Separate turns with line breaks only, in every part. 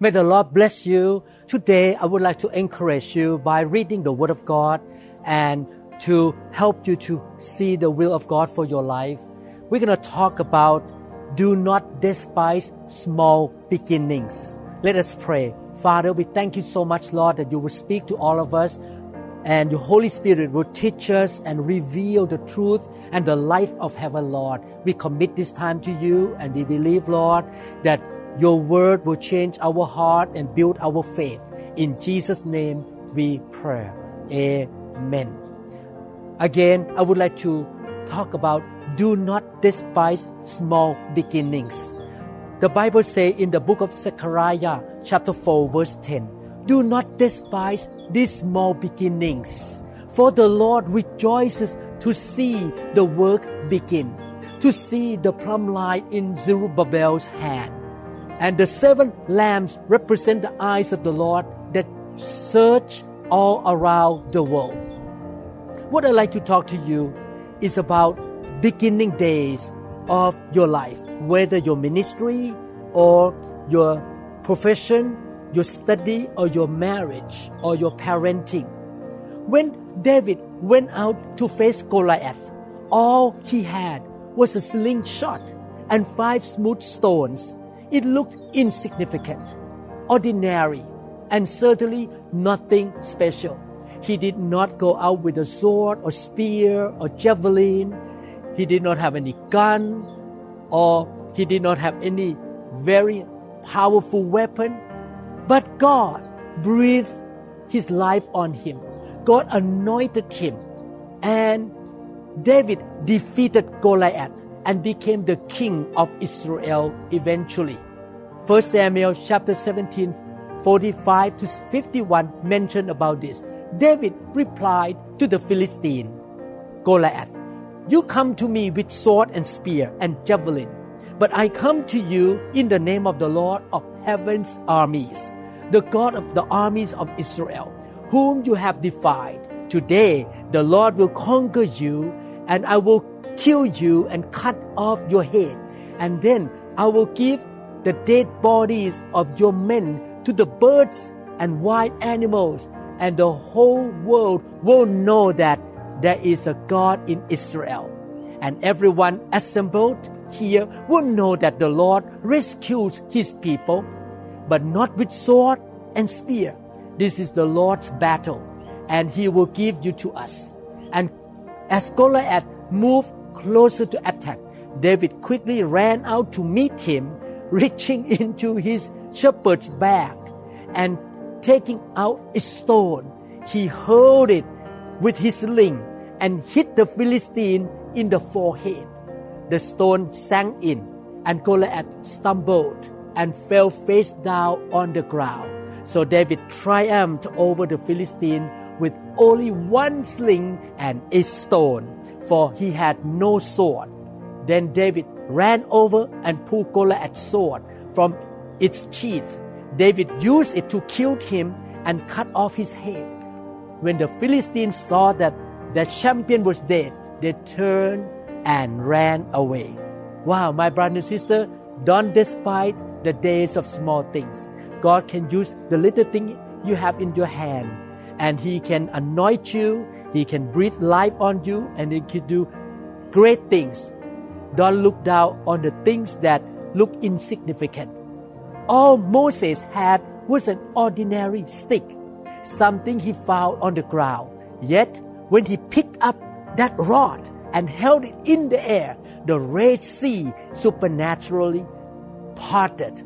May the Lord bless you. Today, I would like to encourage you by reading the Word of God and to help you to see the will of God for your life. We're going to talk about do not despise small beginnings. Let us pray. Father, we thank you so much, Lord, that you will speak to all of us and your Holy Spirit will teach us and reveal the truth and the life of heaven, Lord. We commit this time to you and we believe, Lord, that your word will change our heart and build our faith. In Jesus' name we pray. Amen. Again, I would like to talk about do not despise small beginnings. The Bible says in the book of Zechariah, chapter 4, verse 10, do not despise these small beginnings, for the Lord rejoices to see the work begin, to see the plumb line in Zerubbabel's hand. And the seven lamps represent the eyes of the Lord that search all around the world. What I'd like to talk to you is about beginning days of your life, whether your ministry or your profession, your study or your marriage or your parenting. When David went out to face Goliath, all he had was a slingshot and five smooth stones. It looked insignificant, ordinary, and certainly nothing special. He did not go out with a sword or spear or javelin. He did not have any gun or he did not have any very powerful weapon. But God breathed his life on him. God anointed him. And David defeated Goliath and became the king of Israel eventually. 1 Samuel chapter 17, 45 to 51 mention about this. David replied to the Philistine, Goliath, you come to me with sword and spear and javelin, but I come to you in the name of the Lord of heaven's armies, the God of the armies of Israel, whom you have defied. Today the Lord will conquer you, and I will kill you and cut off your head, and then I will give the dead bodies of your men to the birds and wild animals, and the whole world will know that there is a God in Israel. And everyone assembled here will know that the Lord rescues his people, but not with sword and spear. This is the Lord's battle, and he will give you to us. And as Goliath moved closer to attack, David quickly ran out to meet him, reaching into his shepherd's bag and taking out a stone. He hurled it with his sling and hit the Philistine in the forehead. The stone sank in, and Goliath stumbled and fell face down on the ground. So David triumphed over the Philistine with only one sling and a stone, for he had no sword. Then David ran over and pulled Goliath's sword from its sheath. David used it to kill him and cut off his head. When the Philistines saw that the champion was dead, they turned and ran away. Wow, my brother and sister, don't despise the days of small things. God can use the little thing you have in your hand, and He can anoint you, He can breathe life on you, and He can do great things. Don't look down on the things that look insignificant. All Moses had was an ordinary stick, something he found on the ground. Yet, when he picked up that rod and held it in the air, the Red Sea supernaturally parted.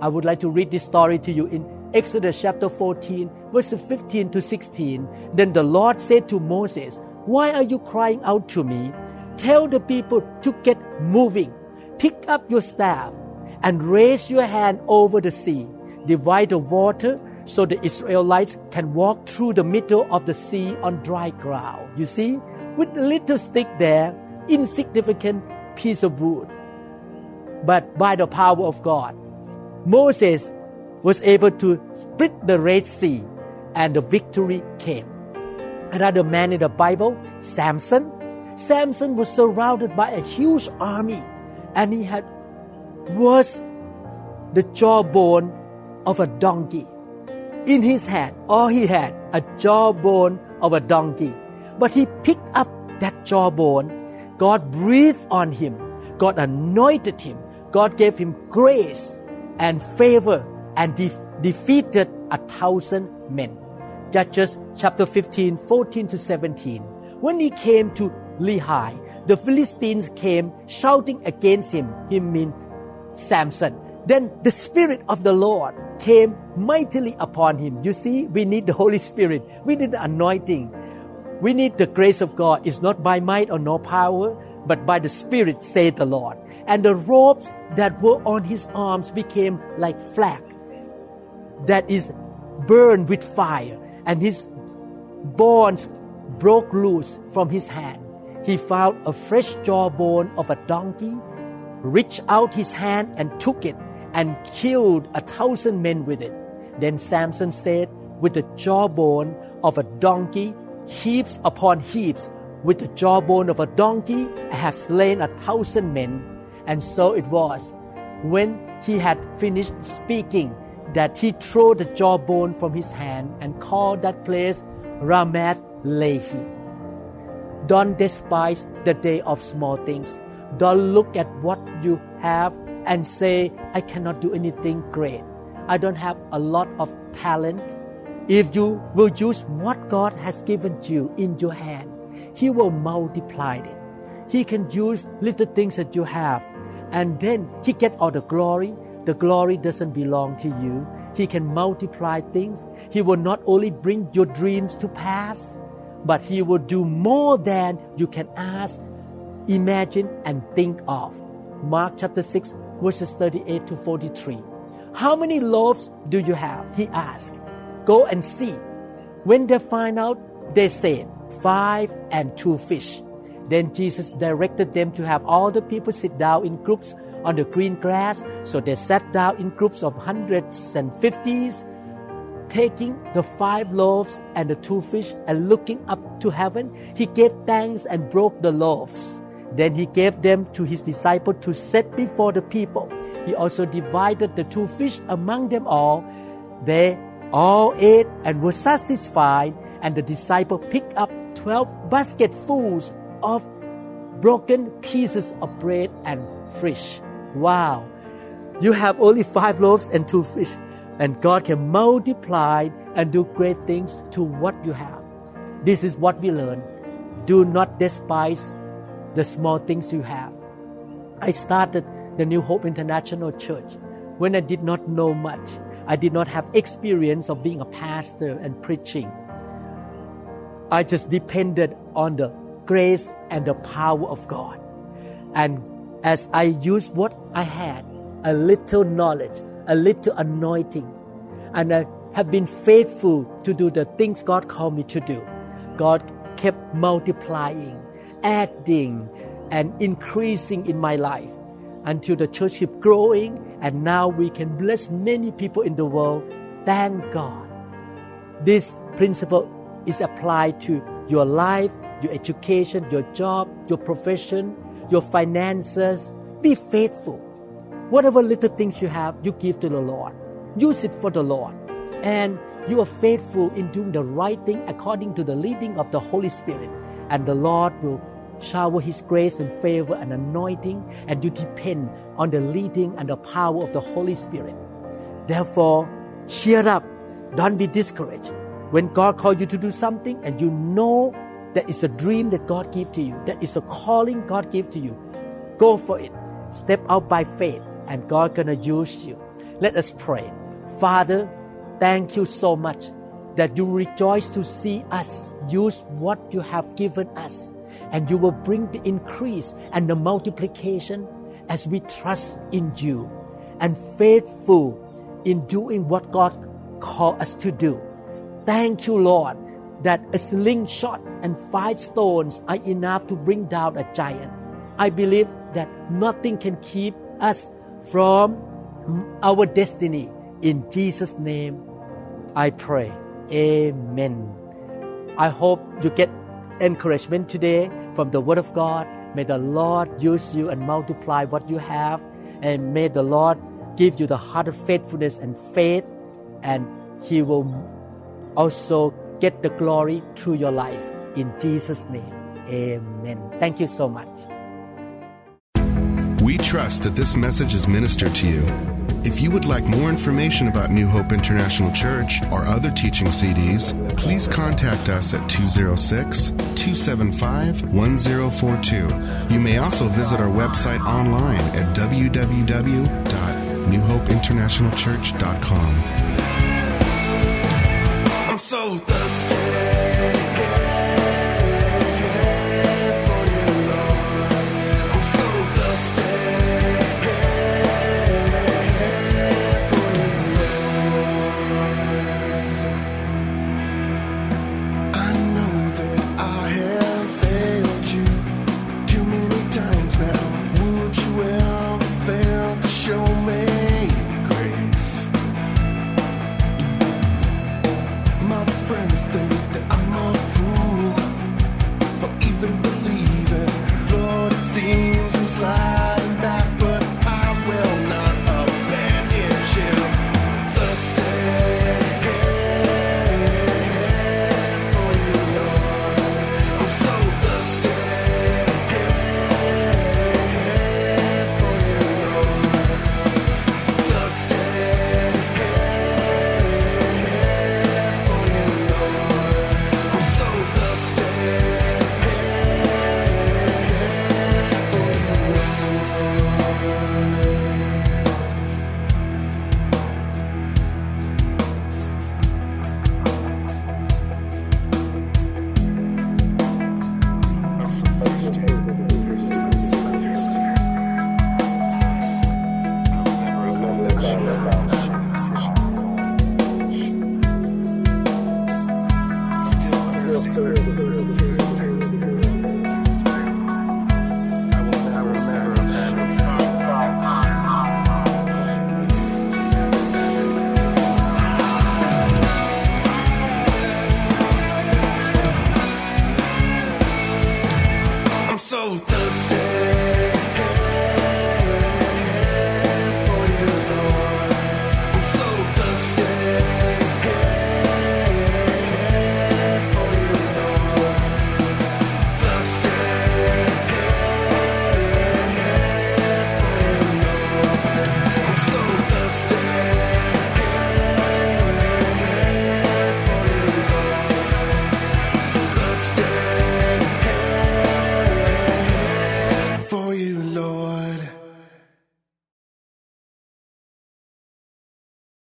I would like to read this story to you in Exodus chapter 14, verses 15 to 16. Then the Lord said to Moses, Why are you crying out to me? Tell the people to get moving. Pick up your staff and raise your hand over the sea. Divide the water so the Israelites can walk through the middle of the sea on dry ground. You see, with little stick there, insignificant piece of wood. But by the power of God, Moses was able to split the Red Sea and the victory came. Another man in the Bible, Samson. Samson was surrounded by a huge army and he had was the jawbone of a donkey. In his hand, all he had, a jawbone of a donkey. But he picked up that jawbone. God breathed on him. God anointed him. God gave him grace and favor and de- defeated a thousand men. Judges chapter 15, 14 to 17. When he came to Lehi, the Philistines came shouting against him. He means Samson. Then the Spirit of the Lord came mightily upon him. You see, we need the Holy Spirit. We need the anointing. We need the grace of God. It's not by might or no power, but by the Spirit, saith the Lord. And the ropes that were on his arms became like flax that is burned with fire, and his bonds broke loose from his hand. He found a fresh jawbone of a donkey, reached out his hand and took it, and killed a thousand men with it. Then Samson said, With the jawbone of a donkey, heaps upon heaps, with the jawbone of a donkey, I have slain a thousand men. And so it was. When he had finished speaking, that he threw the jawbone from his hand and called that place Ramath Lehi. Don't despise the day of small things. Don't look at what you have and say, I cannot do anything great. I don't have a lot of talent. If you will use what God has given you in your hand, He will multiply it. He can use little things that you have, and then He get all the glory. The glory doesn't belong to you. He can multiply things. He will not only bring your dreams to pass, but He will do more than you can ask, imagine, and think of. Mark chapter 6, verses 38 to 43. How many loaves do you have? He asked. Go and see. When they find out, they said, Five and two fish. Then Jesus directed them to have all the people sit down in groups on the green grass. So they sat down in groups of hundreds and fifties, taking the five loaves and the two fish and looking up to heaven. He gave thanks and broke the loaves. Then he gave them to his disciples to set before the people. He also divided the two fish among them all. They all ate and were satisfied, and the disciple picked up twelve basketfuls of broken pieces of bread and fish. Wow. You have only five loaves and two fish, and God can multiply and do great things to what you have. This is what we learn. Do not despise the small things you have. I started the New Hope International Church when I did not know much. I did not have experience of being a pastor and preaching. I just depended on the grace and the power of God. And as I used what I had, a little knowledge, a little anointing, and I have been faithful to do the things God called me to do. God kept multiplying, adding, and increasing in my life until the church kept growing, and now we can bless many people in the world. Thank God. This principle is applied to your life, your education, your job, your profession, your finances. Be faithful. Whatever little things you have, you give to the Lord. Use it for the Lord. And you are faithful in doing the right thing according to the leading of the Holy Spirit. And the Lord will shower His grace and favor and anointing, and you depend on the leading and the power of the Holy Spirit. Therefore, cheer up. Don't be discouraged. When God calls you to do something and you know that is a dream that God gave to you, that is a calling God gave to you, go for it. Step out by faith, and God gonna use you. Let us pray. Father, thank you so much that you rejoice to see us use what you have given us and you will bring the increase and the multiplication as we trust in you and faithful in doing what God called us to do. Thank you, Lord, that a slingshot and five stones are enough to bring down a giant. I believe that nothing can keep us from our destiny. In Jesus' name, I pray. Amen. I hope you get encouragement today from the Word of God. May the Lord use you and multiply what you have. And may the Lord give you the heart of faithfulness and faith. And He will also get the glory through your life. In Jesus' name, amen. Thank you so much.
We trust that this message is ministered to you. If you would like more information about New Hope International Church or other teaching CDs, please contact us at 206 275 1042. You may also visit our website online at www.newhopeinternationalchurch.com.
soltando.